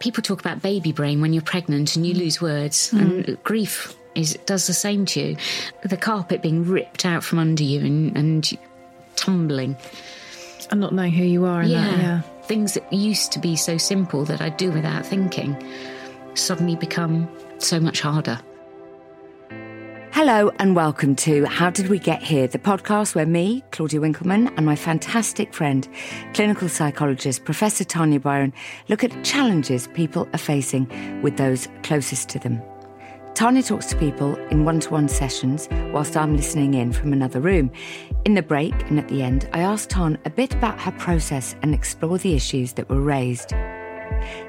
People talk about baby brain when you're pregnant and you lose words, Mm. and grief is does the same to you. The carpet being ripped out from under you and, and tumbling. And not knowing who you are that, yeah. Things that used to be so simple that I do without thinking suddenly become so much harder. Hello and welcome to How Did We Get Here, the podcast where me, Claudia Winkleman, and my fantastic friend, clinical psychologist Professor Tanya Byron, look at challenges people are facing with those closest to them. Tanya talks to people in one to one sessions whilst I'm listening in from another room. In the break and at the end, I asked Tan a bit about her process and explore the issues that were raised.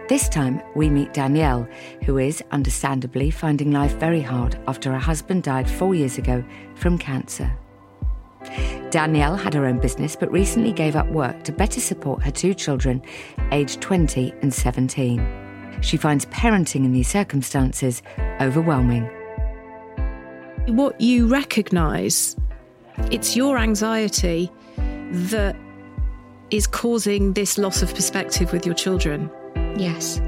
This time, we meet Danielle, who is, understandably, finding life very hard after her husband died four years ago from cancer. Danielle had her own business but recently gave up work to better support her two children, aged 20 and 17. She finds parenting in these circumstances overwhelming. What you recognise, it's your anxiety that is causing this loss of perspective with your children. Yes.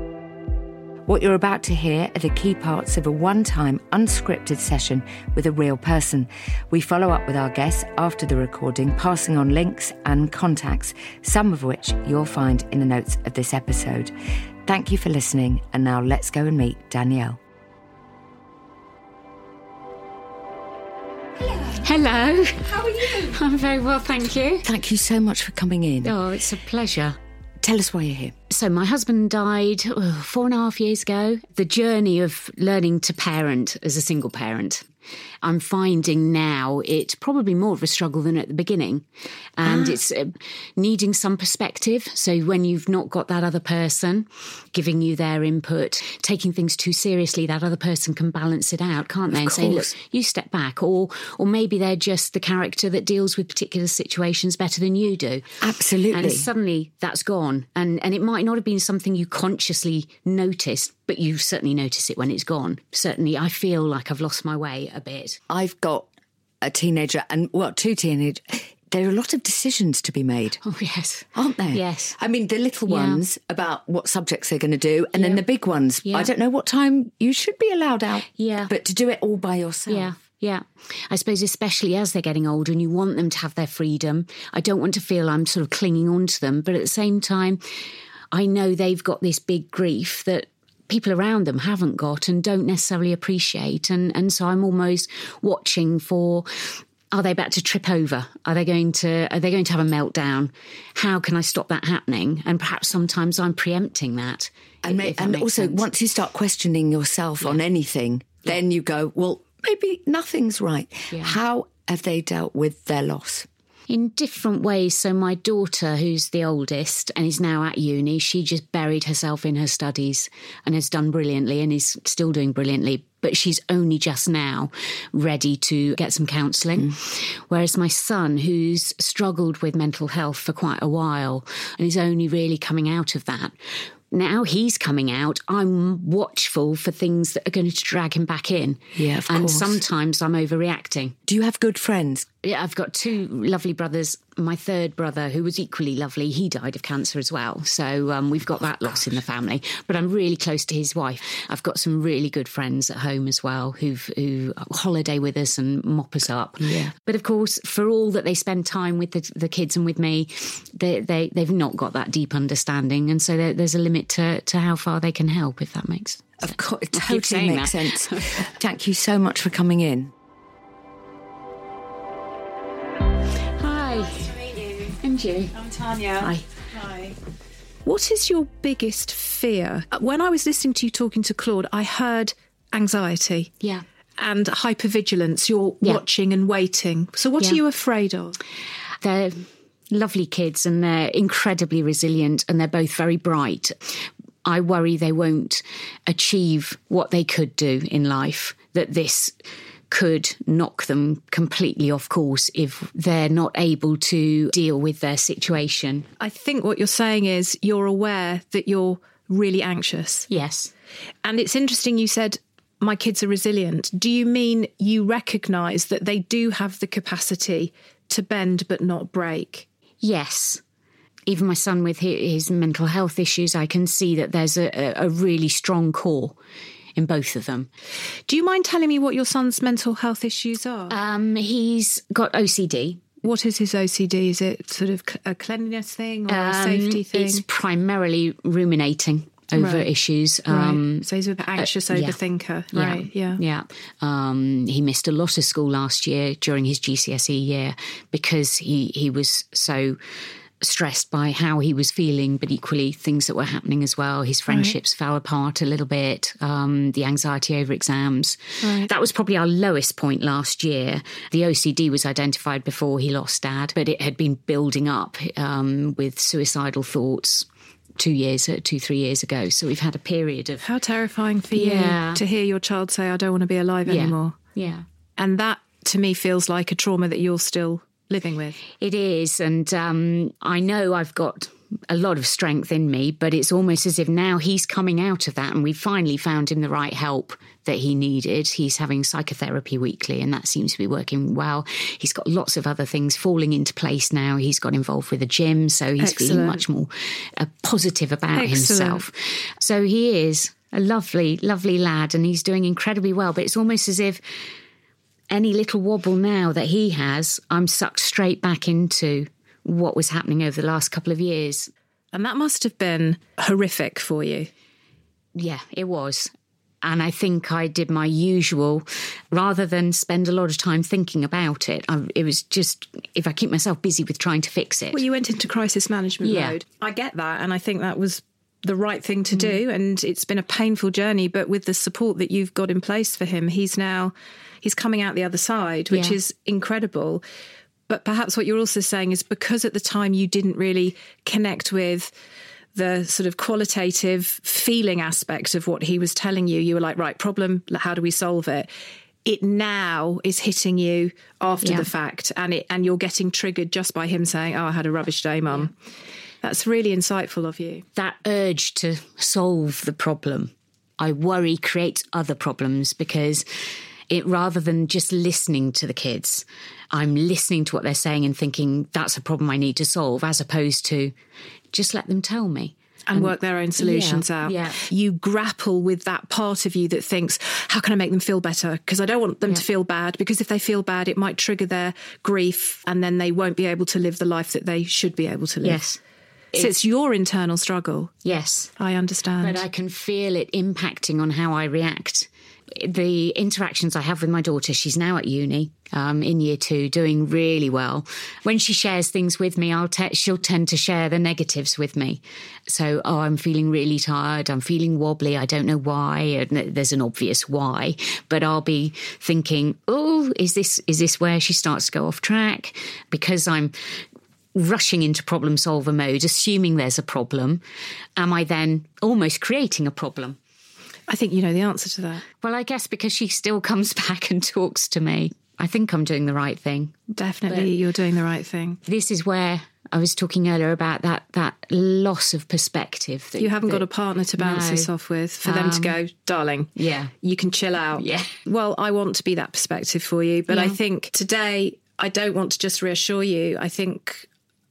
What you're about to hear are the key parts of a one time unscripted session with a real person. We follow up with our guests after the recording, passing on links and contacts, some of which you'll find in the notes of this episode. Thank you for listening, and now let's go and meet Danielle. Hello. How are you? I'm very well, thank you. Thank you so much for coming in. Oh, it's a pleasure. Tell us why you're here. So, my husband died oh, four and a half years ago. The journey of learning to parent as a single parent. I'm finding now it's probably more of a struggle than at the beginning. And it's uh, needing some perspective. So, when you've not got that other person giving you their input, taking things too seriously, that other person can balance it out, can't they? and say, look, you step back. Or, or maybe they're just the character that deals with particular situations better than you do. Absolutely. And suddenly that's gone. And and it might not have been something you consciously noticed, but you certainly notice it when it's gone. Certainly I feel like I've lost my way a bit. I've got a teenager and, well, two teenagers. There are a lot of decisions to be made. Oh yes. Aren't there? Yes. I mean, the little Yeah. ones about what subjects they're going to do, and then the big ones. Yeah. I don't know what time you should be allowed out. Yeah. But to do it all by yourself. Yeah. Yeah. I suppose especially as they're getting older and you want them to have their freedom. I don't want to feel I'm sort of clinging on to them, but at the same time I know they've got this big grief that people around them haven't got and don't necessarily appreciate and and so I'm almost watching for are they about to trip over? Are they going to are they going to have a meltdown? How can I stop that happening? And perhaps sometimes I'm preempting that. And, ma- if that and also, sense. once you start questioning yourself on anything, then you go, well, maybe nothing's right. How have they dealt with their loss? In different ways. So, my daughter, who's the oldest and is now at uni, she just buried herself in her studies and has done brilliantly and is still doing brilliantly. But she's only just now ready to get some counselling. Mm. Whereas my son, who's struggled with mental health for quite a while and is only really coming out of that, now he's coming out, I'm watchful for things that are going to drag him back in. Yeah, of and course. sometimes I'm overreacting. Do you have good friends? Yeah, I've got two lovely brothers. My third brother, who was equally lovely, he died of cancer as well. So um, we've got that loss in the family. But I'm really close to his wife. I've got some really good friends at home as well who've, who holiday with us and mop us up. Yeah. But of course, for all that they spend time with the, the kids and with me, they, they, they've not got that deep understanding. And so there, there's a limit to, to how far they can help, if that makes Of course, it totally makes sense. Thank you so much for coming in. Hi. Nice to meet you. And you. I'm Tanya. Hi. Hi. What is your biggest fear? Uh, When I was listening to you talking to Claude, I heard anxiety Yeah. and hypervigilance. You're Yeah. watching and waiting. So, what Yeah. are you afraid of? They're lovely kids and they're incredibly resilient and they're both very bright. I worry they won't achieve what they could do in life, that this could knock them completely off course if they're not able to deal with their situation. I think what you're saying is you're aware that you're really anxious. Yes. And it's interesting you said, my kids are resilient. Do you mean you recognise that they do have the capacity to bend but not break? Yes. Even my son with his mental health issues, I can see that there's a, a really strong core in both of them. Do you mind telling me what your son's mental health issues are? Um, he's got OCD. What is his OCD? Is it sort of a cleanliness thing or a safety Um, thing? It's primarily ruminating over Right. issues. Right. Um, so he's an anxious yeah. overthinker, right? Yeah. Yeah. Um, he missed a lot of school last year during his GCSE year because he, he was so stressed by how he was feeling, but equally things that were happening as well. His friendships fell apart a little bit, um, the anxiety over exams. Right. That was probably our lowest point last year. The OCD was identified before he lost dad, but it had been building up um, with suicidal thoughts two years, uh, two, three years ago. So we've had a period of. How terrifying for Yeah. you to hear your child say, I don't want to be alive Yeah. anymore. Yeah. And that to me feels like a trauma that you're still living with. It is. And um, I know I've got a lot of strength in me, but it's almost as if now he's coming out of that and we finally found him the right help that he needed. He's having psychotherapy weekly and that seems to be working well. He's got lots of other things falling into place now. He's got involved with a gym, so he's feeling much more uh, positive about Excellent. himself. So he is a lovely, lovely lad and he's doing incredibly well, but it's almost as if any little wobble now that he has, I'm sucked straight back into what was happening over the last couple of years. And that must have been horrific for you. Yeah, it was. And I think I did my usual, rather than spend a lot of time thinking about it. I, it was just, if I keep myself busy with trying to fix it. Well, you went into crisis management Yeah. mode. I get that. And I think that was the right thing to do. And it's been a painful journey. But with the support that you've got in place for him, he's now, he's coming out the other side, which Yeah. is incredible. But perhaps what you're also saying is because at the time you didn't really connect with the sort of qualitative feeling aspect of what he was telling you, you were like, right, problem, how do we solve it? It now is hitting you after Yeah. the fact, and it and you're getting triggered just by him saying, "Oh, I had a rubbish day, mum." That's really insightful of you. that urge to solve the problem, I worry creates other problems because it rather than just listening to the kids, I'm listening to what they're saying and thinking that's a problem I need to solve, as opposed to just let them tell me. and work their own solutions yeah, out. yeah. You grapple with that part of you that thinks, how can I make them feel better? Because I don't want them to feel bad, because if they feel bad, it might trigger their grief and then they won't be able to live the life that they should be able to live. Yes. So it's your internal struggle. Yes. I understand. But I can feel it impacting on how I react. The interactions I have with my daughter, she's now at uni um, in year two, doing really well. When she shares things with me, I'll te- she'll tend to share the negatives with me. So, oh, I'm feeling really tired. I'm feeling wobbly. I don't know why. And there's an obvious why, but I'll be thinking, oh, is this is this where she starts to go off track? Because I'm rushing into problem solver mode, assuming there's a problem, am I then almost creating a problem? I think you know the answer to that. Well, I guess because she still comes back and talks to me. I think I'm doing the right thing. Definitely, you're doing the right thing. This is where I was talking earlier about that that loss of perspective. That, You haven't got a partner to bounce No. this off with for them to go, um, darling. Yeah. you can chill out. Yeah. Well, I want to be that perspective for you, but I think today I don't want to just reassure you. I think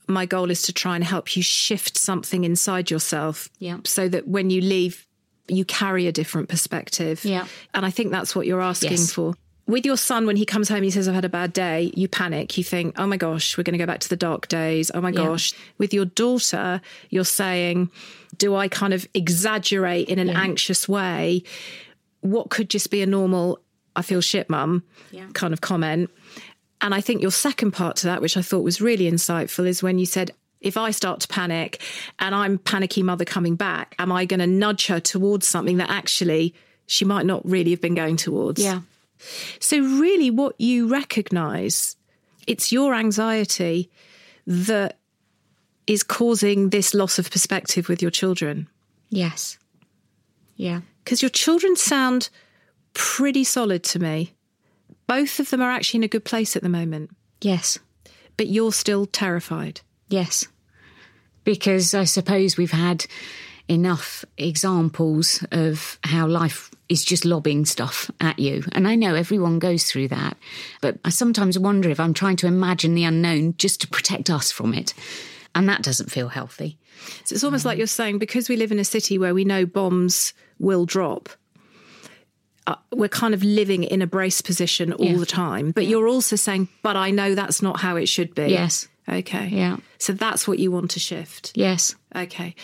my goal is to try and help you shift something inside yourself Yeah. so that when you leave, you carry a different perspective. Yeah. And I think that's what you're asking Yes. for. With your son, when he comes home, he says, I've had a bad day, you panic. You think, oh my gosh, we're going to go back to the dark days. Oh my gosh. With your daughter, you're saying, do I kind of exaggerate in an anxious way? What could just be a normal, I feel shit, mum kind of comment? And I think your second part to that, which I thought was really insightful, is when you said, if I start to panic and I'm panicky mother coming back, am I going to nudge her towards something that actually she might not really have been going towards? Yeah. So, really, what you recognize, it's your anxiety that is causing this loss of perspective with your children? Yes. Yeah. Because your children sound pretty solid to me. Both of them are actually in a good place at the moment, Yes. but you're still terrified. Yes. Because I suppose we've had enough examples of how life is just lobbing stuff at you. And I know everyone goes through that. But I sometimes wonder if I'm trying to imagine the unknown just to protect us from it. And that doesn't feel healthy. So it's almost like you're saying because we live in a city where we know bombs will drop. Uh, we're kind of living in a brace position all Yeah. the time. But you're also saying, but I know that's not how it should be. Yes. Okay. Yeah. So that's what you want to shift. Yes. Okay.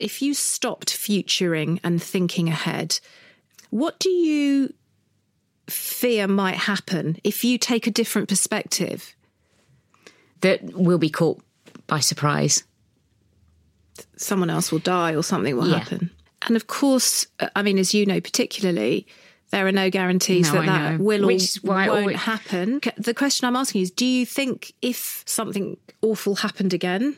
If you stopped futuring and thinking ahead, what do you fear might happen if you take a different perspective? That we'll be caught by surprise. Someone else will die or something will Yeah. happen. And of course, uh, I mean, as you know particularly, there are no guarantees No, that I that know. will Which or why won't always- happen. The question I'm asking is do you think if something awful happened again,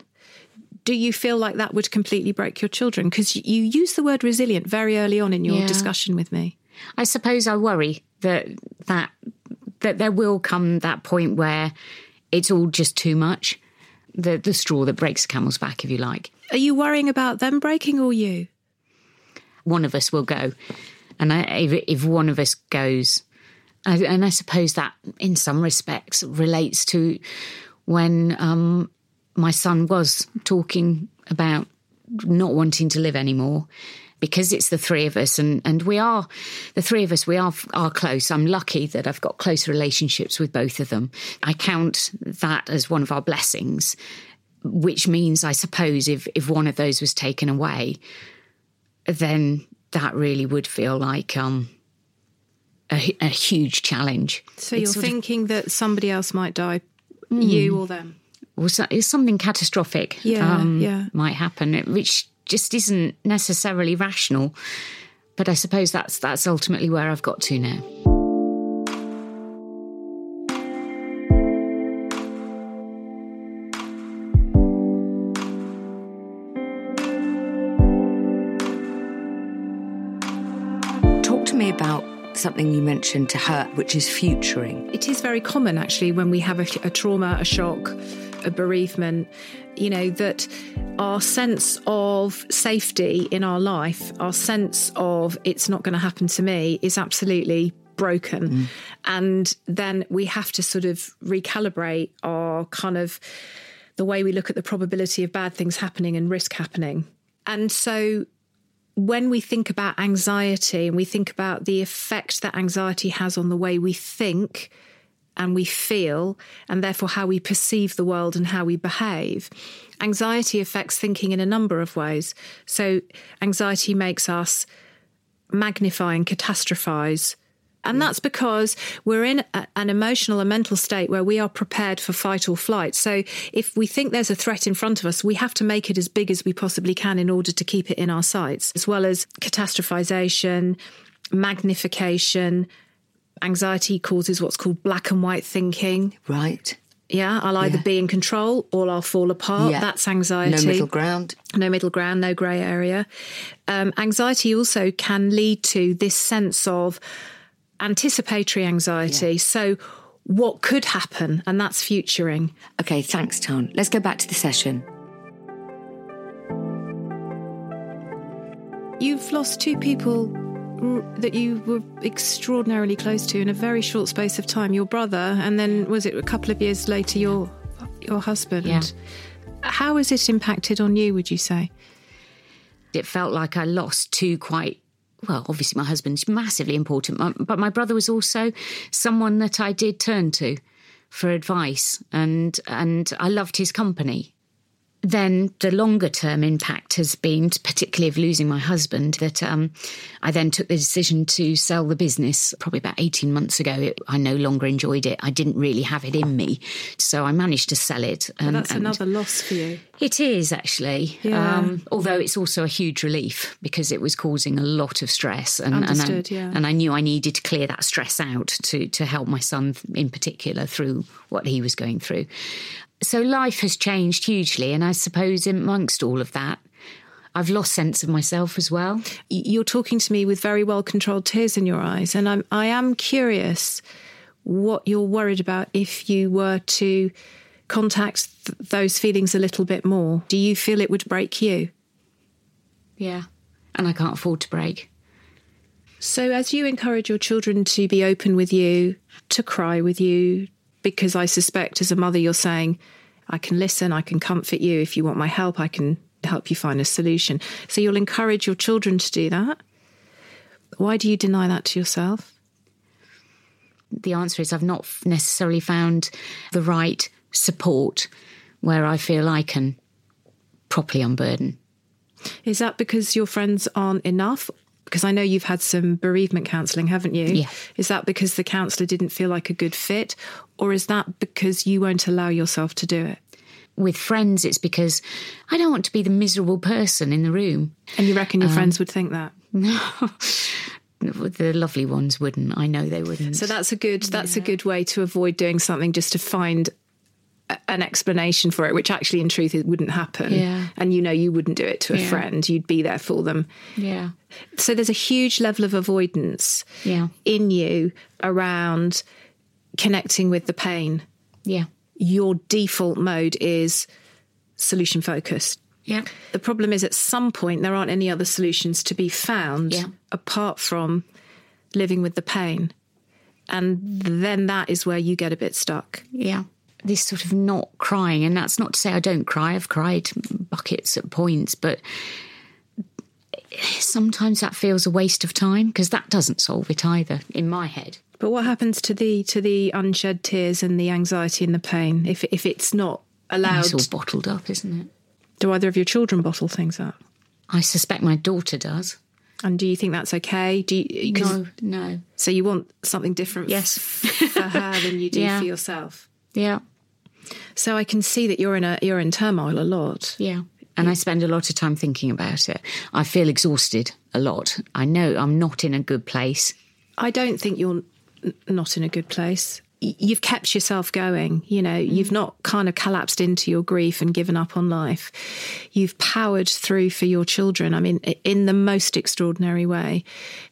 do you feel like that would completely break your children? Because you use the word resilient very early on in your Yeah. discussion with me. I suppose I worry that that that there will come that point where it's all just too much. The the straw that breaks the camel's back, if you like. Are you worrying about them breaking or you? One of us will go, and I, if if one of us goes, I, and I suppose that in some respects relates to when um, my son was talking about not wanting to live anymore because it's the three of us and, and we are the three of us we are are close. I'm lucky that i've got close relationships with both of them. I count that as one of our blessings which means i suppose if if one of those was taken away then that really would feel like um a, a huge challenge So It's you're sort of- thinking that somebody else might die, you or them? or so, something catastrophic Yeah, yeah. might happen, which just isn't necessarily rational. But I suppose that's that's ultimately where I've got to now. Something you mentioned to her, which is futuring. It is very common, actually, when we have a, a trauma, a shock, a bereavement, you know, that our sense of safety in our life, our sense of it's not going to happen to me is absolutely broken. Mm. And then we have to sort of recalibrate our kind of the way we look at the probability of bad things happening and risk happening. And so when we think about anxiety and we think about the effect that anxiety has on the way we think and we feel, and therefore how we perceive the world and how we behave, anxiety affects thinking in a number of ways. So, anxiety makes us magnify and catastrophize. And that's because we're in a, an emotional and mental state where we are prepared for fight or flight. So if we think there's a threat in front of us, we have to make it as big as we possibly can in order to keep it in our sights, as well as catastrophization, magnification. Anxiety causes what's called black and white thinking. Right. Yeah, I'll either Yeah. be in control or I'll fall apart. Yeah. That's anxiety No middle ground. no middle ground, no grey area. Um, anxiety also can lead to this sense of anticipatory anxiety. So, what could happen? And that's futuring. Okay, thanks, Tan. Let's go back to the session. You've lost two people that you were extraordinarily close to in a very short space of time. Your brother, and then was it a couple of years later, your your husband? Yeah. How has it impacted on you? Would you say? It felt like I lost two quite well. Obviously, my husband's massively important, but my brother was also someone that I did turn to for advice, and and I loved his company. Then the longer term impact has been, particularly of losing my husband, that um, I then took the decision to sell the business probably about 18 months ago. It, I no longer enjoyed it. I didn't really have it in me. So I managed to sell it. And, That's and another loss for you. It is actually. Yeah. Um, although it's also a huge relief because it was causing a lot of stress. And, Understood, and, I, yeah. and I knew I needed to clear that stress out to, to help my son in particular through what he was going through. So life has changed hugely. And I suppose amongst all of that, I've lost sense of myself as well. You're talking to me with very well controlled tears in your eyes. And I'm, I am curious what you're worried about if you were to contact th- those feelings a little bit more. Do you feel it would break you? Yeah. And I can't afford to break. So, as you encourage your children to be open with you, to cry with you, because I suspect as a mother you're saying, I can listen, I can comfort you. If you want my help, I can help you find a solution. So, you'll encourage your children to do that. Why do you deny that to yourself? The answer is I've not necessarily found the right support where I feel I can properly unburden. Is that because your friends aren't enough? Because I know you've had some bereavement counselling, haven't you? Yeah. Is that because the counsellor didn't feel like a good fit? Or is that because you won't allow yourself to do it? With friends, it's because I don't want to be the miserable person in the room. And you reckon your um, friends would think that? No. the lovely ones wouldn't. I know they wouldn't. So that's a good that's yeah. a good way to avoid doing something just to find an explanation for it, which actually in truth it wouldn't happen. Yeah. And you know you wouldn't do it to a yeah. friend. You'd be there for them. Yeah. So there's a huge level of avoidance yeah. in you around connecting with the pain. Yeah. Your default mode is solution focused. Yeah. The problem is at some point there aren't any other solutions to be found yeah. apart from living with the pain. And then that is where you get a bit stuck. Yeah this sort of not crying, and that's not to say I don't cry. I've cried buckets at points, but sometimes that feels a waste of time because that doesn't solve it either in my head. But what happens to the to the unshed tears and the anxiety and the pain if if it's not allowed? It's all bottled up, isn't it? Do either of your children bottle things up? I suspect my daughter does. And do you think that's okay? Do you, no, no. So you want something different, yes, for her than you do yeah. for yourself. Yeah. So I can see that you're in a you're in turmoil a lot. Yeah. And I spend a lot of time thinking about it. I feel exhausted a lot. I know I'm not in a good place. I don't think you're not in a good place. You've kept yourself going. You know, mm. you've not kind of collapsed into your grief and given up on life. You've powered through for your children. I mean, in the most extraordinary way.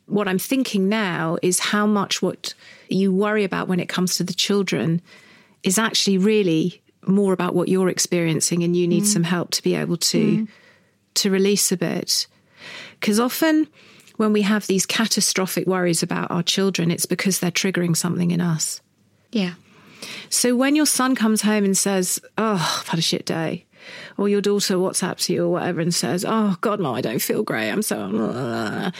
What I'm thinking now is how much what you worry about when it comes to the children is actually really more about what you're experiencing and you need mm. some help to be able to mm. to release a bit because often when we have these catastrophic worries about our children it's because they're triggering something in us yeah so when your son comes home and says oh i've had a shit day or your daughter whatsapps you or whatever and says oh god no i don't feel great i'm so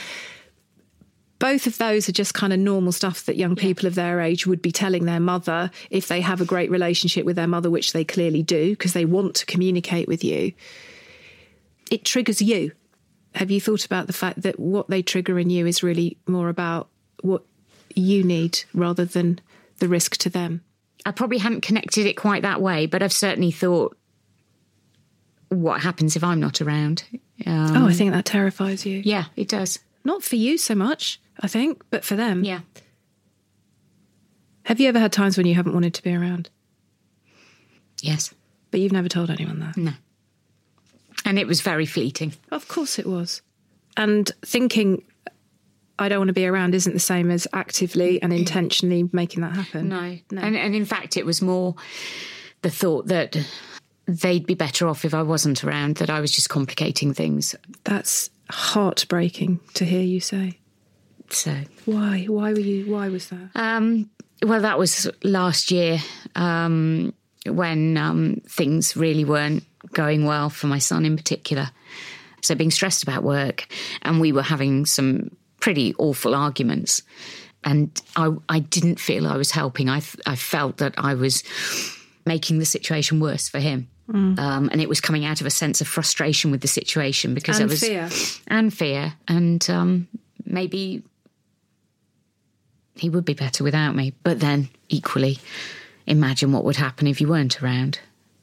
both of those are just kind of normal stuff that young people of their age would be telling their mother if they have a great relationship with their mother, which they clearly do because they want to communicate with you. It triggers you. Have you thought about the fact that what they trigger in you is really more about what you need rather than the risk to them? I probably hadn't connected it quite that way, but I've certainly thought what happens if I'm not around. Um, oh, I think that terrifies you. Yeah, it does. Not for you so much. I think, but for them. Yeah. Have you ever had times when you haven't wanted to be around? Yes. But you've never told anyone that? No. And it was very fleeting. Of course it was. And thinking, I don't want to be around isn't the same as actively and intentionally making that happen. No. no. And, and in fact, it was more the thought that they'd be better off if I wasn't around, that I was just complicating things. That's heartbreaking to hear you say. So why? Why were you? Why was that? Um, well, that was last year um, when um, things really weren't going well for my son in particular. So being stressed about work, and we were having some pretty awful arguments, and I, I didn't feel I was helping. I, I felt that I was making the situation worse for him. Mm. Um, and it was coming out of a sense of frustration with the situation because and was fear and fear and um, maybe he would be better without me. But then, equally, imagine what would happen if you weren't around.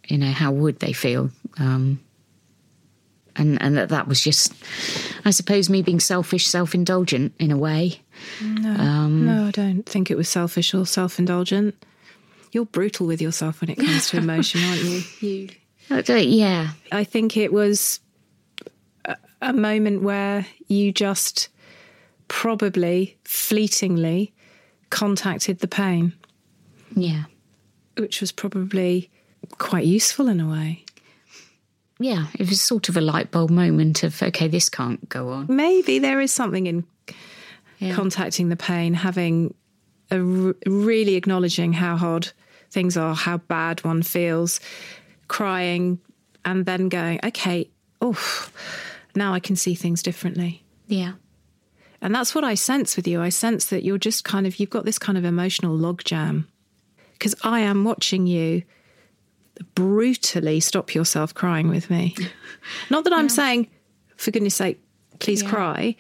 You know, how would they feel? Um, and and that that was just, I suppose, me being selfish, self indulgent in a way. No, um, no, I don't think it was selfish or self indulgent. You're brutal with yourself when it comes to emotion, aren't you? You. Yeah. I think it was a, a moment where you just probably fleetingly contacted the pain, Yeah. which was probably quite useful in a way. Yeah. It was sort of a light bulb moment of, okay, this can't go on. Maybe there is something in Yeah. contacting the pain, having a r- really acknowledging how hard things are, how bad one feels, crying, and then going, okay, oh, now I can see things differently. Yeah. And that's what I sense with you. I sense that you're just kind of, you've got this kind of emotional logjam. Because I am watching you brutally stop yourself crying with me. Not that I'm saying, for goodness sake, please Yeah. cry.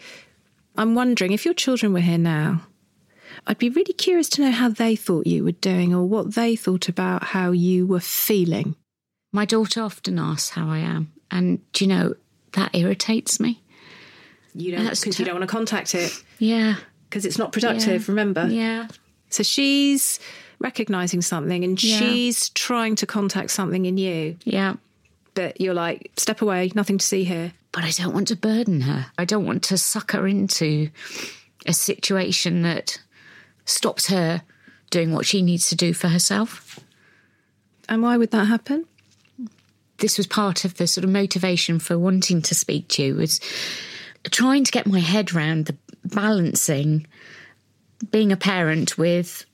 I'm wondering if your children were here now, I'd be really curious to know how they thought you were doing or what they thought about how you were feeling. My daughter often asks how I am. And do you know, that irritates me. You don't, because you don't want to contact it Yeah. because it's not productive, Yeah. remember? Yeah. So she's recognizing something and Yeah. she's trying to contact something in you, Yeah. but you're like, step away, nothing to see here. But I don't want to burden her. I don't want to suck her into a situation that stops her doing what she needs to do for herself. And why would that happen? This was part of the sort of motivation for wanting to speak to you was trying to get my head round the balancing being a parent with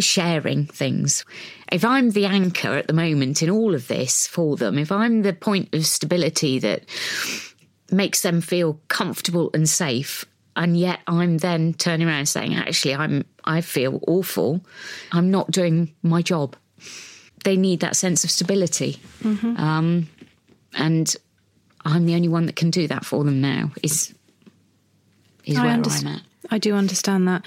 sharing things. If I'm the anchor at the moment in all of this for them, if I'm the point of stability that makes them feel comfortable and safe, and yet I'm then turning around saying, actually, I'm I feel awful. I'm not doing my job. They need that sense of stability, um, and I'm the only one that can do that for them now. Is is I where I'm at. I do understand that.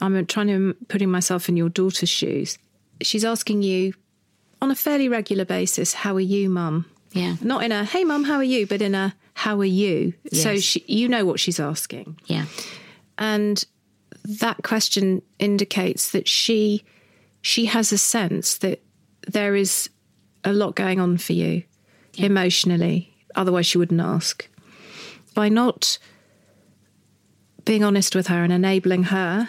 I'm trying to putting myself in your daughter's shoes. She's asking you on a fairly regular basis, "How are you, mum?" Yeah, Not in a "Hey, mum, how are you?" but in a "How are you?" So she, you know what she's asking, yeah, and that question indicates that she she has a sense that there is a lot going on for you emotionally. Otherwise, she wouldn't ask. By not being honest with her and enabling her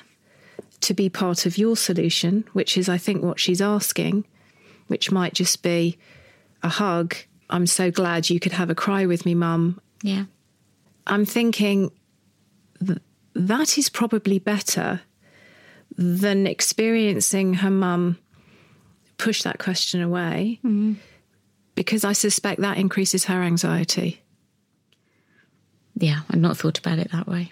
to be part of your solution, which is, I think, what she's asking, which might just be a hug. I'm so glad you could have a cry with me, mum. yeah, I'm thinking th- that is probably better than experiencing her mum push that question away mm-hmm. because I suspect that increases her anxiety. yeah. I've not thought about it that way.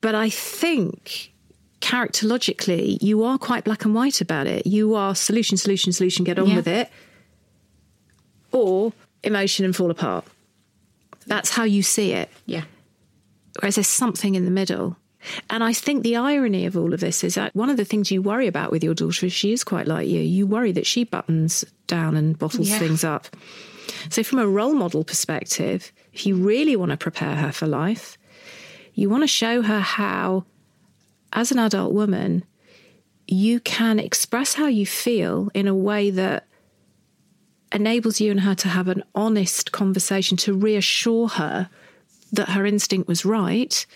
But I think characterologically, you are quite black and white about it. You are solution, solution, solution, get on Yeah. with it, or emotion and fall apart. That's how you see it. Yeah, whereas there's something in the middle. And I think the irony of all of this is that one of the things you worry about with your daughter is she is quite like you. You worry that she buttons down and bottles Yeah. things up. So, from a role model perspective, if you really want to prepare her for life, you want to show her how, as an adult woman, you can express how you feel in a way that enables you and her to have an honest conversation to reassure her that her instinct was right.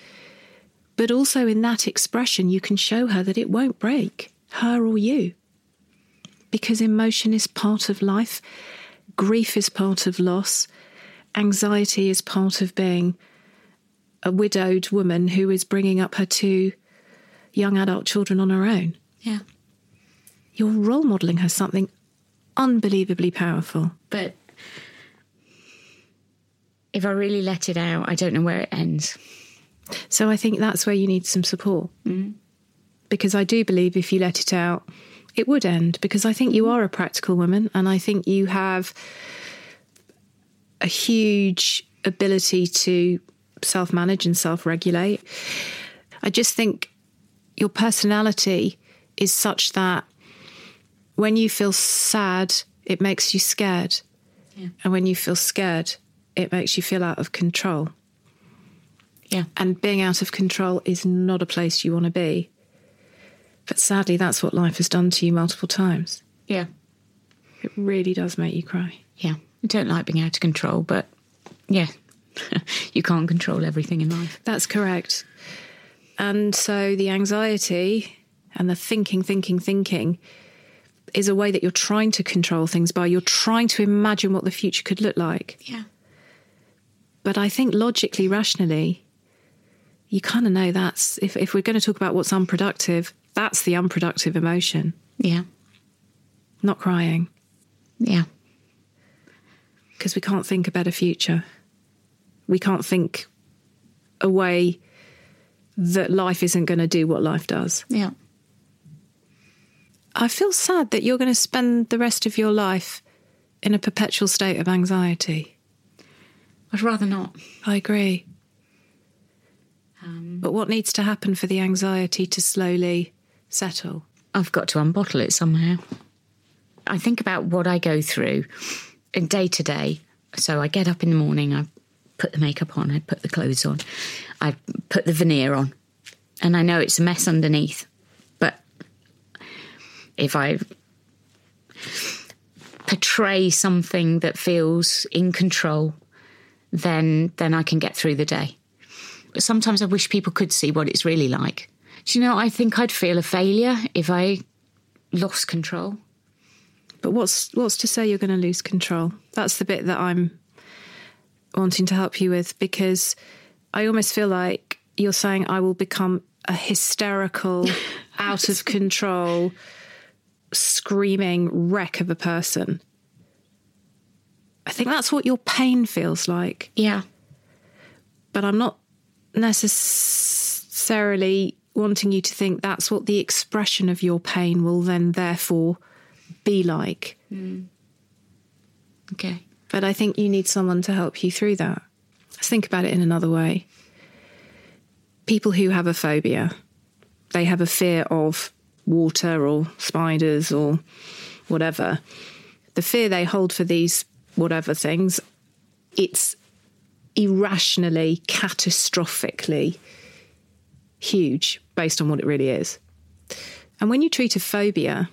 But also in that expression, you can show her that it won't break her or you. Because emotion is part of life, grief is part of loss, anxiety is part of being a widowed woman who is bringing up her two young adult children on her own. Yeah. You're role modeling her something unbelievably powerful. But if I really let it out, I don't know where it ends. So I think that's where you need some support. Mm. Because I do believe if you let it out, it would end. Because I think you are a practical woman and I think you have a huge ability to self manage and self regulate. I just think your personality is such that when you feel sad, it makes you scared. And when you feel scared, it makes you feel out of control. Yeah. And being out of control is not a place you want to be. But sadly, that's what life has done to you multiple times. Yeah. It really does make you cry. Yeah. I don't like being out of control, but yeah, you can't control everything in life. That's correct. And so the anxiety and the thinking, thinking, thinking is a way that you're trying to control things by. You're trying to imagine what the future could look like. Yeah. But I think logically, rationally, you kind of know that's, if, if we're going to talk about what's unproductive, that's the unproductive emotion, Yeah. not crying, Yeah. because we can't think a better future. We can't think a way that life isn't going to do what life does. Yeah. I feel sad that you're going to spend the rest of your life in a perpetual state of anxiety. I'd rather not. I agree. Um, but what needs to happen for the anxiety to slowly settle? I've got to unbottle it somehow. I think about what I go through in day to day. So I get up in the morning, I put the makeup on, I put the clothes on, I put the veneer on, and I know it's a mess underneath. But if I portray something that feels in control, then then I can get through the day. But sometimes I wish people could see what it's really like. Do you know, I think I'd feel a failure if I lost control. But what's what's to say you're going to lose control? That's the bit that I'm wanting to help you with because I almost feel like you're saying I will become a hysterical, out of control, screaming wreck of a person. I think that's what your pain feels like. Yeah. but I'm not necessarily wanting you to think that's what the expression of your pain will then therefore be like. Hmm. Okay. But I think you need someone to help you through that. Let's think about it in another way. People who have a phobia, they have a fear of water or spiders or whatever. The fear they hold for these whatever things, it's irrationally, catastrophically huge based on what it really is. And when you treat a phobia,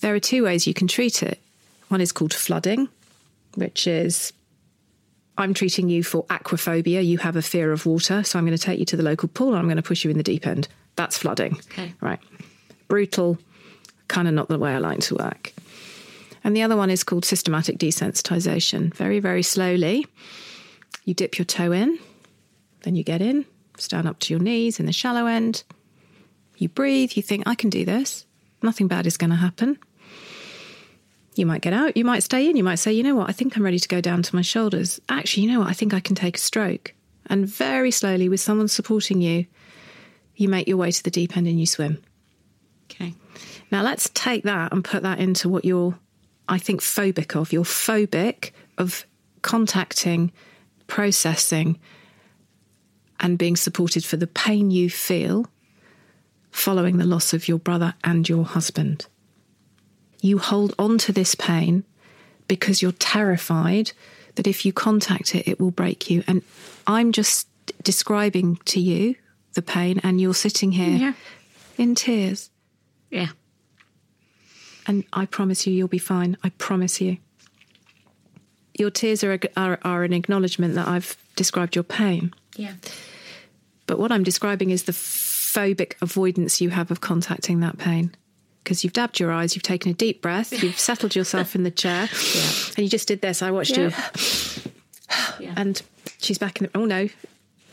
there are two ways you can treat it. One is called flooding, which is I'm treating you for aquaphobia. You have a fear of water, so I'm going to take you to the local pool and I'm going to push you in the deep end. That's flooding. Okay. Right. Brutal, kind of not the way I like to work. And the other one is called systematic desensitization. Very, very slowly, you dip your toe in, then you get in, stand up to your knees in the shallow end. You breathe, you think, I can do this. Nothing bad is going to happen. You might get out, you might stay in, you might say, you know what, I think I'm ready to go down to my shoulders. Actually, you know what, I think I can take a stroke. And very slowly, with someone supporting you, you make your way to the deep end and you swim. Okay. Now let's take that and put that into what you're, I think, phobic of. You're phobic of contacting, processing, and being supported for the pain you feel following the loss of your brother and your husband. You hold on to this pain because you're terrified that if you contact it, it will break you. And I'm just describing to you the pain, and you're sitting here Yeah. in tears. Yeah. And I promise you, you'll be fine. I promise you. your tears are, are are an acknowledgement that I've described your pain. Yeah. But what I'm describing is the phobic avoidance you have of contacting that pain. Because you've dabbed your eyes, you've taken a deep breath, you've settled yourself in the chair, and you just did this. I watched you, and she's back in. The, oh no,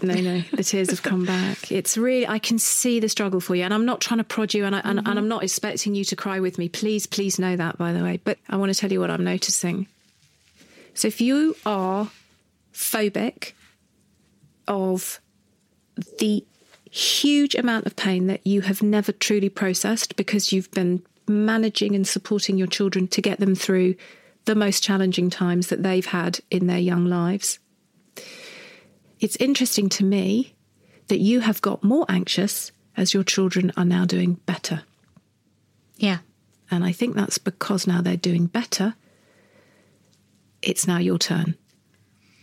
no, no, the tears have come back. It's really, I can see the struggle for you, and I'm not trying to prod you, and, I, and, and I'm mm-hmm. not expecting you to cry with me. Please, please know that, by the way. But I want to tell you what I'm noticing. So if you are phobic of the huge amount of pain that you have never truly processed because you've been managing and supporting your children to get them through the most challenging times that they've had in their young lives. It's interesting to me that you have got more anxious as your children are now doing better. Yeah. And I think that's because now they're doing better, it's now your turn.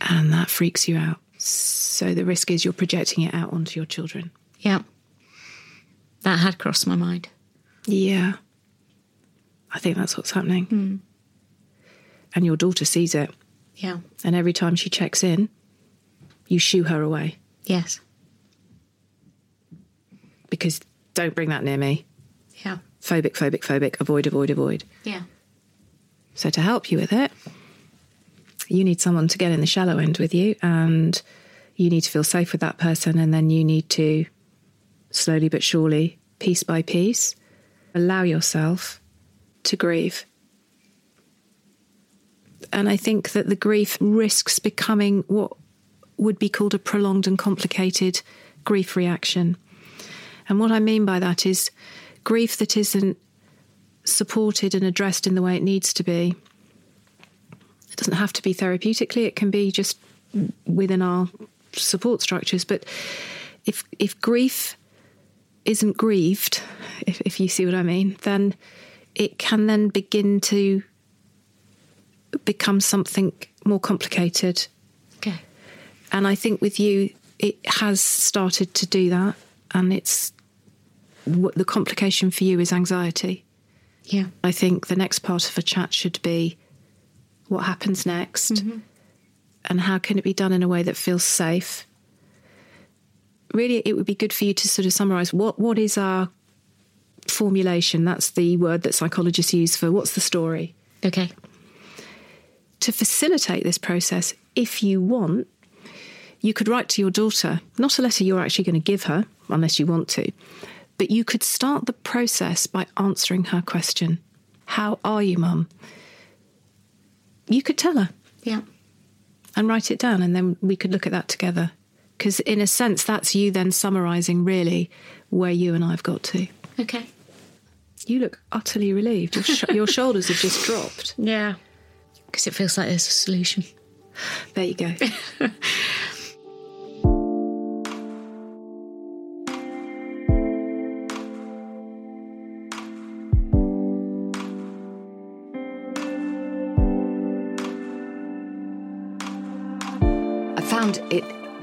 And that freaks you out. So the risk is you're projecting it out onto your children. Yeah. That had crossed my mind. Yeah. I think that's what's happening. Hmm. And your daughter sees it. Yeah. And every time she checks in, you shoo her away Yes. because don't bring that near me. Yeah. Phobic, phobic, phobic, avoid, avoid, avoid. Yeah. So to help you with it, you need someone to get in the shallow end with you and you need to feel safe with that person and then you need to slowly but surely, piece by piece, allow yourself to grieve. And I think that the grief risks becoming what would be called a prolonged and complicated grief reaction. And what I mean by that is grief that isn't supported and addressed in the way it needs to be. It doesn't have to be therapeutically, it can be just within our support structures. But if if grief isn't grieved, if, if you see what I mean, then it can then begin to become something more complicated. Okay. And I think with you, it has started to do that. And it's what the complication for you is anxiety. Yeah. I think the next part of a chat should be what happens next mm-hmm. and how can it be done in a way that feels safe. Really, it would be good for you to sort of summarize what, what is our formulation? That's the word that psychologists use for what's the story. Okay. To facilitate this process, if you want, you could write to your daughter, not a letter you're actually going to give her, unless you want to, but you could start the process by answering her question How are you, mum? You could tell her Yeah. and write it down, and then we could look at that together. Because, in a sense, that's you then summarising really where you and I've got to. Okay. You look utterly relieved. Your, sh- your shoulders have just dropped. Yeah. Because it feels like there's a solution. There you go.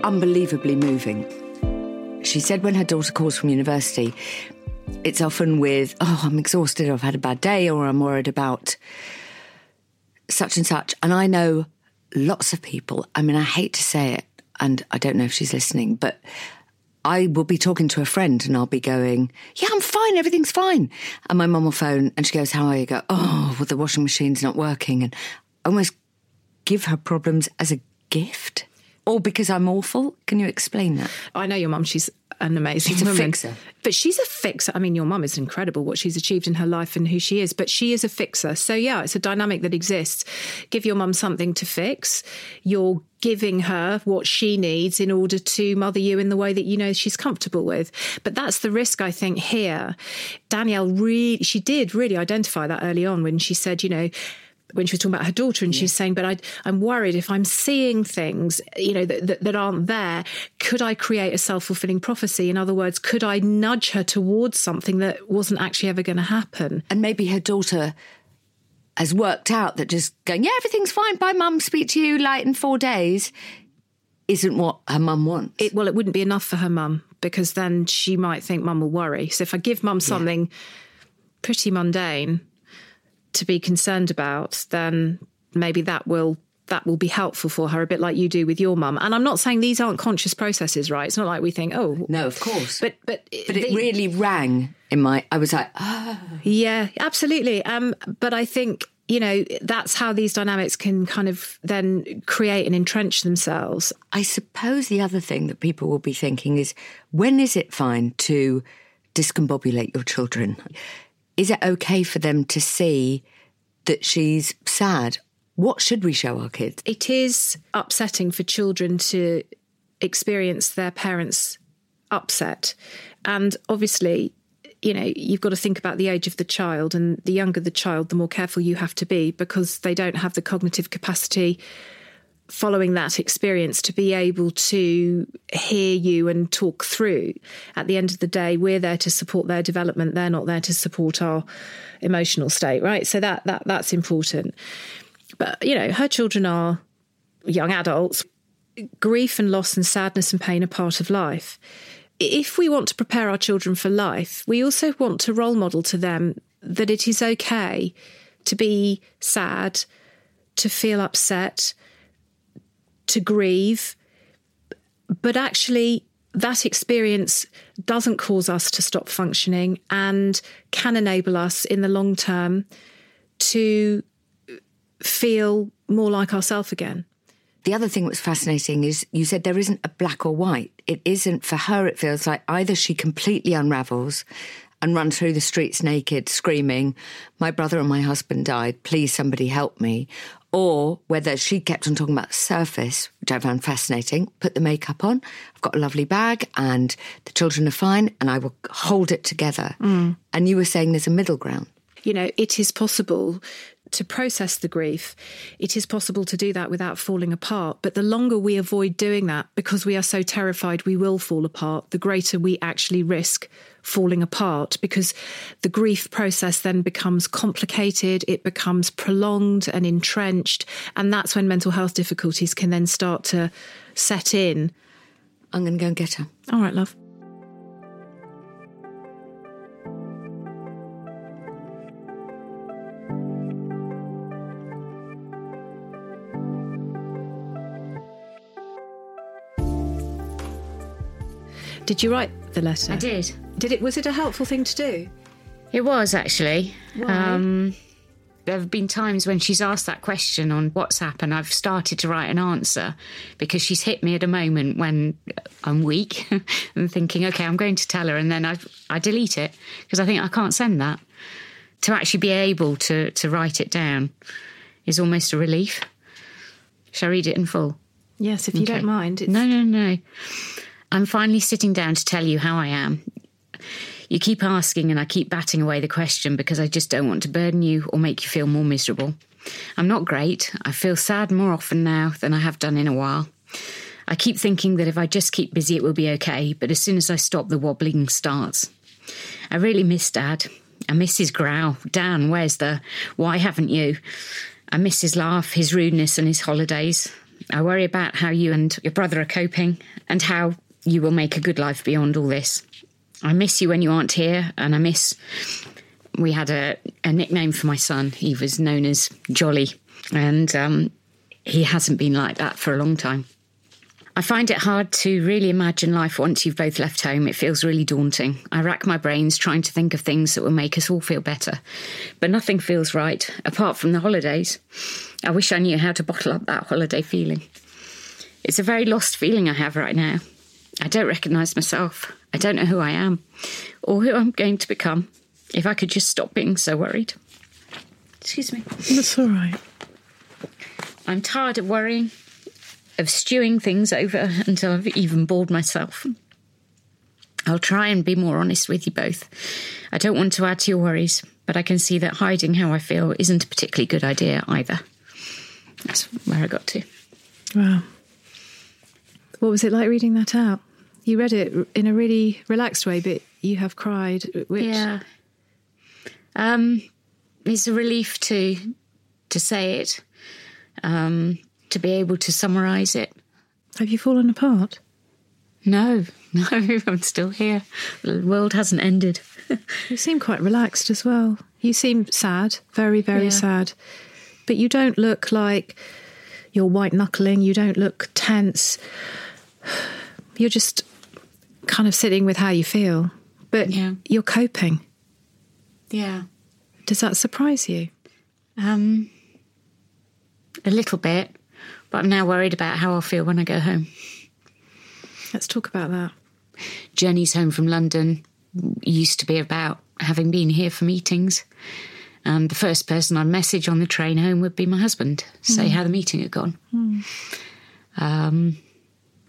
unbelievably moving. She said when her daughter calls from university, it's often with, oh, I'm exhausted, I've had a bad day, or I'm worried about such and such. And I know lots of people, I mean, I hate to say it, and I don't know if she's listening, but I will be talking to a friend and I'll be going, Yeah, I'm fine, everything's fine. And my mum will phone and she goes, How are you? I go, Oh, well, the washing machine's not working. And almost give her problems as a gift. Or because I'm awful. Can you explain that? I know your mum, she's an amazing She's a woman. fixer. But she's a fixer. I mean, your mum is incredible what she's achieved in her life and who she is, but she is a fixer. So, yeah, it's a dynamic that exists. Give your mum something to fix. You're giving her what she needs in order to mother you in the way that you know she's comfortable with. But that's the risk, I think, here. Danielle really, she did really identify that early on when she said, you know, when she was talking about her daughter and she was saying, but I, I'm worried if I'm seeing things, you know, that, that, that aren't there, could I create a self-fulfilling prophecy? In other words, could I nudge her towards something that wasn't actually ever going to happen? And maybe her daughter has worked out that just going, Yeah, everything's fine. Bye, mum, speak to you like in four days isn't what her mum wants. It, well, it wouldn't be enough for her mum because then she might think mum will worry. So if I give mum something pretty mundane to be concerned about, then maybe that will that will be helpful for her, a bit like you do with your mum. And I'm not saying these aren't conscious processes, right? It's not like we think, oh, No, of course. but but but it really rang in my. I was like, oh, Yeah, absolutely. Um, but I think you know that's how these dynamics can kind of then create and entrench themselves. I suppose the other thing that people will be thinking is when is it fine to discombobulate your children? Is it okay for them to see that she's sad? What should we show our kids? It is upsetting for children to experience their parents upset, and obviously. You know, you've got to think about the age of the child, and the younger the child, the more careful you have to be because they don't have the cognitive capacity following that experience to be able to hear you and talk through. At the end of the day, we're there to support their development. They're not there to support our emotional state, right? So that that that's important. But you know, her children are young adults. Grief and loss and sadness and pain are part of life. If we want to prepare our children for life, we also want to role model to them that it is okay to be sad, to feel upset, to grieve, but actually, that experience doesn't cause us to stop functioning and can enable us in the long term to feel more like ourselves again. The other thing that's fascinating is you said there isn't a black or white. It isn't for her, it feels like either she completely unravels and run through the streets naked, screaming, My brother and my husband died, please somebody help me. Or whether she kept on talking about the surface, which I found fascinating, put the makeup on, I've got a lovely bag and the children are fine and I will hold it together. Mm. And you were saying there's a middle ground. You know, it is possible to process the grief. It is possible to do that without falling apart. But the longer we avoid doing that, because we are so terrified we will fall apart, the greater we actually risk falling apart because the grief process then becomes complicated, it becomes prolonged and entrenched. And that's when mental health difficulties can then start to set in. I'm going to go and get her. All right, love. Did you write the letter? I did. Did it? Was it a helpful thing to do? It was actually. Um, there have been times when she's asked that question on WhatsApp, and I've started to write an answer because she's hit me at a moment when I'm weak and thinking, okay, I'm going to tell her, and then I I delete it because I think I can't send that. To actually be able to to write it down is almost a relief. Shall I read it in full? Yes, if you Okay. don't mind. It's, No, no, no. I'm finally sitting down to tell you how I am. You keep asking, and I keep batting away the question because I just don't want to burden you or make you feel more miserable. I'm not great. I feel sad more often now than I have done in a while. I keep thinking that if I just keep busy, it will be okay, but as soon as I stop, the wobbling starts. I really miss Dad. I miss his growl. Dan, where's the why haven't you? I miss his laugh, his rudeness, and his holidays. I worry about how you and your brother are coping and how you will make a good life beyond all this. I miss you when you aren't here, and I miss. We had a, a nickname for my son. He was known as Jolly, and um, he hasn't been like that for a long time. I find it hard to really imagine life once you've both left home. It feels really daunting. I rack my brains trying to think of things that will make us all feel better. But nothing feels right, apart from the holidays. I wish I knew how to bottle up that holiday feeling. It's a very lost feeling I have right now. I don't recognise myself. I don't know who I am or who I'm going to become. If I could just stop being so worried. Excuse me. That's all right. I'm tired of worrying, of stewing things over until I've even bored myself. I'll try and be more honest with you both. I don't want to add to your worries, but I can see that hiding how I feel isn't a particularly good idea either. That's where I got to. Wow. What was it like reading that out? You read it in a really relaxed way, but you have cried, which Yeah. Um, it's a relief to to say it, um, to be able to summarise it. have you fallen apart? No, no, I'm still here. The world hasn't ended. You seem quite relaxed as well. You seem sad, very, very Yeah. sad. But you don't look like you're white knuckling, you don't look tense. You're just kind of sitting with how you feel, but Yeah. you're coping. Yeah. Does that surprise you? Um, a little bit, but I'm now worried about how I'll feel when I go home. Let's talk about that. Journeys home from London used to be about having been here for meetings. And the first person I'd message on the train home would be my husband, say how the meeting had gone. Um,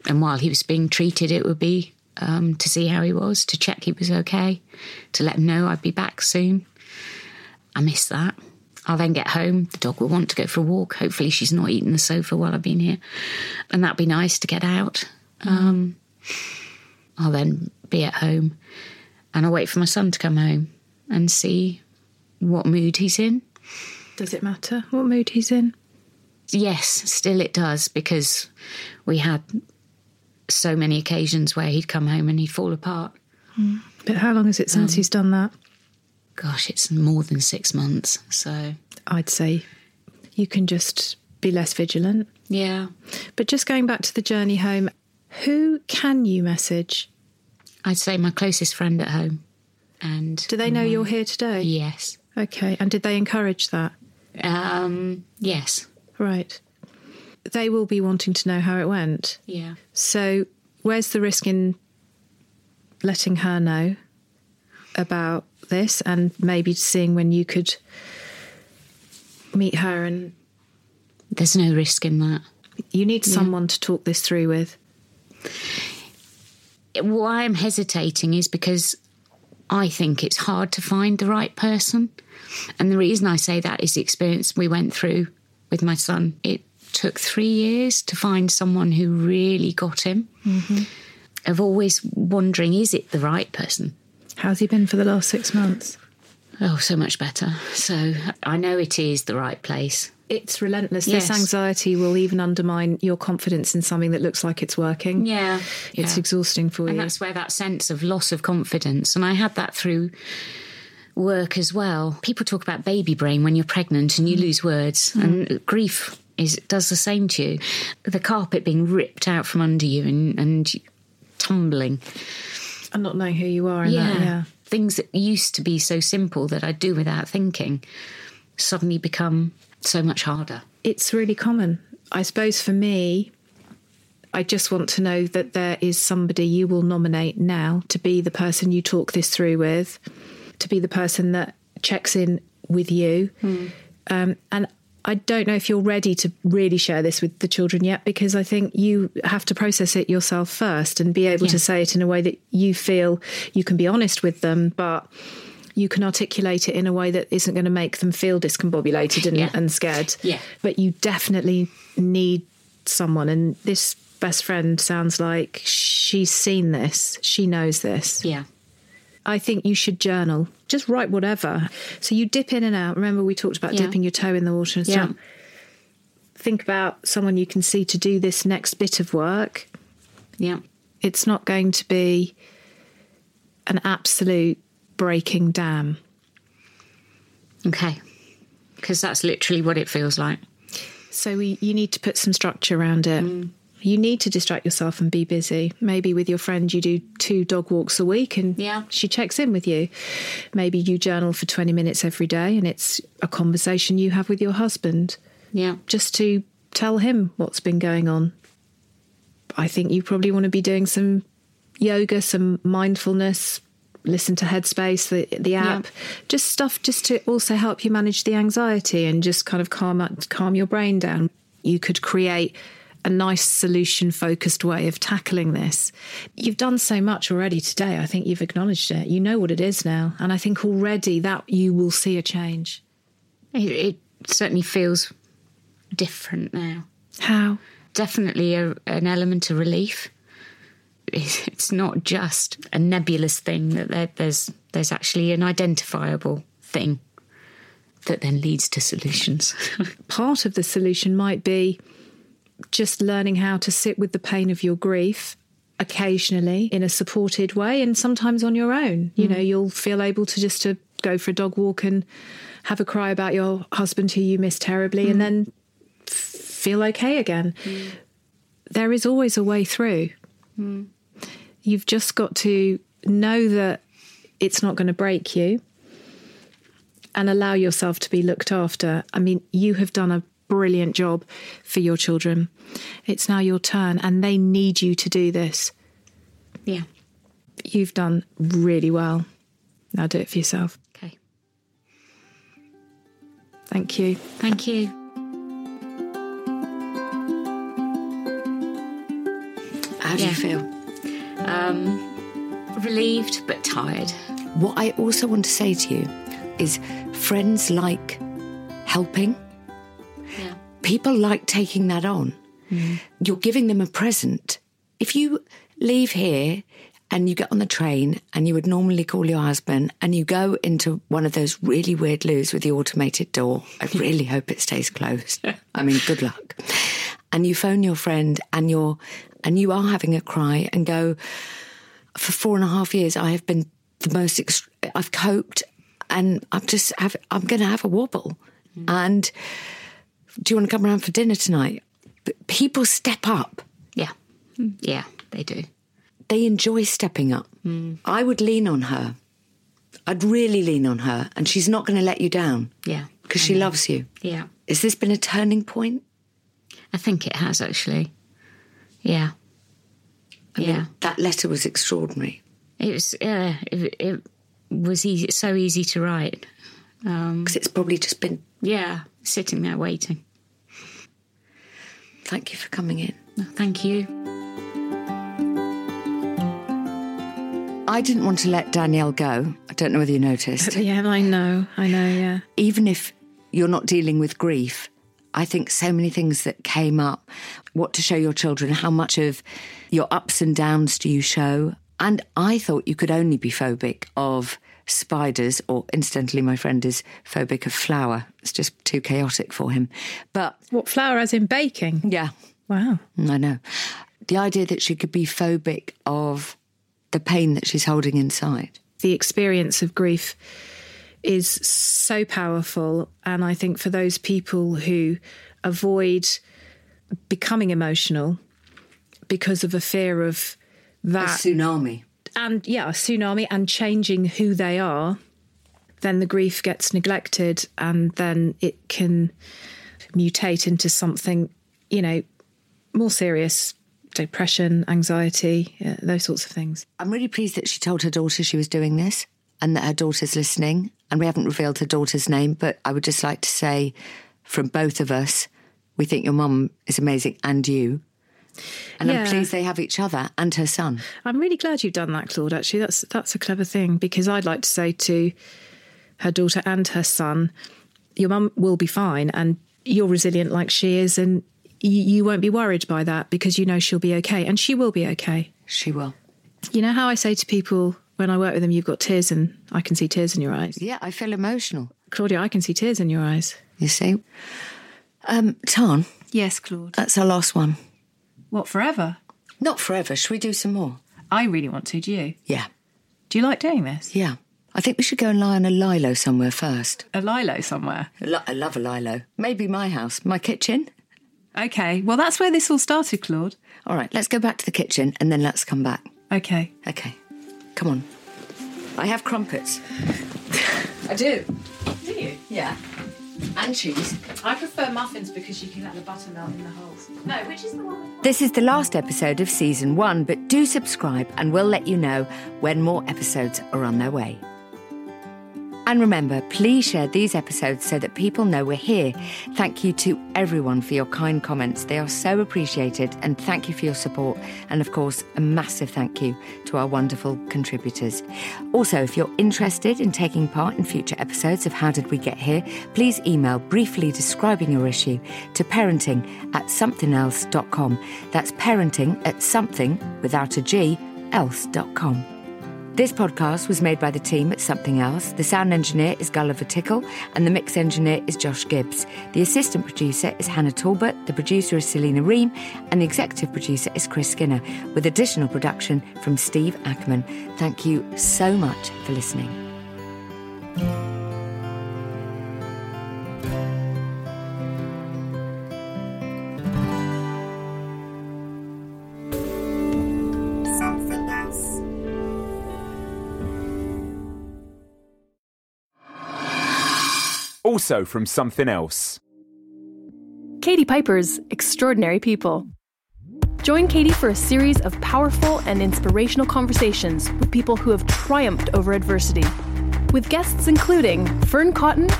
and while he was being treated, it would be um, to see how he was, to check he was okay, to let him know I'd be back soon. I miss that. I'll then get home. The dog will want to go for a walk. Hopefully, she's not eaten the sofa while I've been here. And that'd be nice to get out. Um, I'll then be at home and I'll wait for my son to come home and see what mood he's in. Does it matter what mood he's in? Yes, still it does because we had so many occasions where he'd come home and he'd fall apart. But how long is it since he's done that? Gosh, it's more than six months. So, I'd say you can just be less vigilant. yeah. But just going back to the journey home, who can you message? I'd say my closest friend at home. And Do they know you're here today? yes. Okay. And did they encourage that? Um, yes. Right. They will be wanting to know how it went. Yeah. So, where's the risk in letting her know about this and maybe seeing when you could meet her and There's no risk in that. you need someone to talk this through with? why I'm hesitating is because I think it's hard to find the right person. And the reason I say that is the experience we went through with my son. It took three years to find someone who really got him. Mm-hmm. Of always wondering, is it the right person? How's he been for the last six months? Oh, so much better. So I know it is the right place. It's relentless. Yes. This anxiety will even undermine your confidence in something that looks like it's working. Yeah. It's yeah. exhausting for And you. And that's where that sense of loss of confidence, and I had that through work as well. People talk about baby brain when you're pregnant and you mm. lose words, and grief is it does the same to you. The carpet being ripped out from under you and, and tumbling. and not knowing who you are in Yeah. that. Yeah. Things that used to be so simple that I do without thinking suddenly become so much harder. It's really common. I suppose for me, I just want to know that there is somebody you will nominate now to be the person you talk this through with, to be the person that checks in with you. Um, and I don't know if you're ready to really share this with the children yet, because I think you have to process it yourself first and be able to say it in a way that you feel you can be honest with them, but you can articulate it in a way that isn't going to make them feel discombobulated and, Yeah. and scared. Yeah. But you definitely need someone. And this best friend sounds like she's seen this, she knows this. Yeah. I think you should journal. Just write whatever. So you dip in and out. Remember, we talked about Yeah. dipping your toe in the water and Yeah. stuff. Think about someone you can see to do this next bit of work. Yeah. It's not going to be an absolute breaking dam. Okay. Because that's literally what it feels like. So we, you need to put some structure around it. Mm. You need to distract yourself and be busy. Maybe with your friend, you do two dog walks a week and Yeah. she checks in with you. Maybe you journal for 20 minutes every day and it's a conversation you have with your husband Yeah. just to tell him what's been going on. I think you probably want to be doing some yoga, some mindfulness, listen to Headspace, the the app, just stuff just to also help you manage the anxiety and just kind of calm calm your brain down. You could create a nice solution focused way of tackling this. You've done so much already today. I think you've acknowledged it. You know what it is now, and I think already that you will see a change. It, it certainly feels different now. How? Definitely a, an element of relief. It's not just a nebulous thing that there, there's there's actually an identifiable thing that then leads to solutions. part of the solution might be just learning how to sit with the pain of your grief occasionally in a supported way and sometimes on your own you know mm. you'll feel able to just to go for a dog walk and have a cry about your husband who you miss terribly and mm. then f- feel okay again. Mm. There is always a way through. You've just got to know that it's not going to break you and allow yourself to be looked after. I mean, you have done a brilliant job for your children. It's now your turn, and they need you to do this. Yeah. You've done really well. Now do it for yourself. Okay. Thank you. Thank you. How do Yeah. you feel? Um, relieved but tired. What I also want to say to you is friends like helping. People like taking that on. You're giving them a present. If you leave here and you get on the train and you would normally call your husband and you go into one of those really weird loos with the automated door, I really hope it stays closed. I mean, good luck. And you phone your friend and you're and you are having a cry and go, for four and a half years, I have been the most. Ext- I've coped, and I'm just have. I'm going to have a wobble. Mm. And do you want to come around for dinner tonight? But people step up. Yeah. Mm, Yeah, they do. They enjoy stepping up. I would lean on her. I'd really lean on her, and she's not going to let you down Yeah. because she loves you. Yeah. Has this been a turning point? I think it has actually. Yeah. I mean, Yeah. that letter was extraordinary. It was yeah, it, it was easy so easy to write. Um, Because it's probably just been. yeah, sitting there waiting. Thank you for coming in. Thank you. I didn't want to let Danielle go. I don't know whether you noticed. Yeah, I know. I know. Yeah. even if you're not dealing with grief, I think so many things that came up, what to show your children, how much of your ups and downs do you show? And I thought you could only be phobic of spiders, or incidentally, my friend is phobic of flour. It's just too chaotic for him. But What flour as in baking? yeah, Wow. Mm, I know. The idea that she could be phobic of the pain that she's holding inside. the experience of grief is so powerful. And I think for those people who avoid becoming emotional because of a fear of that, tsunami. And yeah, tsunami and changing who they are, then the grief gets neglected and then it can mutate into something, you know, more serious depression, anxiety, uh, those sorts of things. I'm really pleased that she told her daughter she was doing this and that her daughter's listening. And we haven't revealed her daughter's name, but I would just like to say from both of us, we think your mum is amazing and you. And I'm pleased they have each other and her son. I'm really glad you've done that, Claude. Actually, that's that's a clever thing because I'd like to say to her daughter and her son, your mum will be fine, and you're resilient like she is, and you, you won't be worried by that because you know she'll be okay, and she will be okay. She will. You know how I say to people when I work with them, you've got tears, and I can see tears in your eyes. Yeah, I feel emotional. Claudia, I can see tears in your eyes. You see? Um, Tan, Yes, Claude. that's our last one. What, forever? Not forever. Should we do some more? I really want to, do you? Yeah. Do you like doing this? Yeah. I think we should go and lie on a lilo somewhere first. A lilo somewhere. I lo- I love a lilo. Maybe my house, my kitchen. Okay, well, that's where this all started, Claude. All right, let's go back to the kitchen and then let's come back. Okay. Okay, come on. I have crumpets. I do. Do you? Yeah. And cheese. I prefer muffins because you can let the butter melt in the holes. No, which is the one? This is the last episode of season one, but do subscribe and we'll let you know when more episodes are on their way. And remember, please share these episodes so that people know we're here. Thank you to everyone for your kind comments. They are so appreciated, and thank you for your support. And of course, a massive thank you to our wonderful contributors. Also, if you're interested in taking part in future episodes of How Did We Get Here, please email briefly describing your issue to parenting at somethin-else.com. That's parenting at something without a G else.com. This podcast was made by the team at Somethin' Else. The sound engineer is Gulliver Tickle, and the mix engineer is Josh Gibbs. The assistant producer is Hannah Talbot, the producer is Selena Ream, and the executive producer is Chris Skinner, with additional production from Steve Ackerman. Thank you so much for listening. Also from something else. Katie Piper's Extraordinary People. Join Katie for a series of powerful and inspirational conversations with people who have triumphed over adversity. With guests including Fearne Cotton,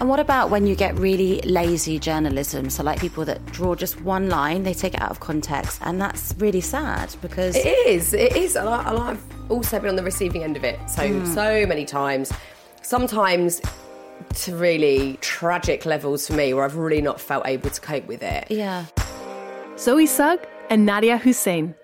And what about when you get really lazy journalism? So, like people that draw just one line, they take it out of context, and that's really sad because It is. It is. And, I, and I've also been on the receiving end of it so Mm. so many times. Sometimes to really tragic levels for me, where I've really not felt able to cope with it. Yeah. Zoe Sugg, and Nadiya Hussain.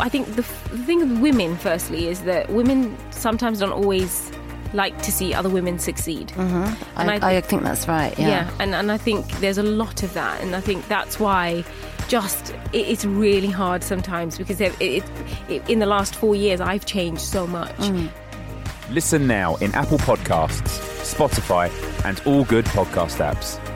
I think the, f- the thing with women, firstly, is that women sometimes don't always like to see other women succeed. Mhm. And I, I, think that's right. Yeah. and, and I think there's a lot of that, and I think that's why just it, it's really hard sometimes because it, it, it, in the last four years I've changed so much. Mm. Listen now in Apple Podcasts, Spotify, and all good podcast apps.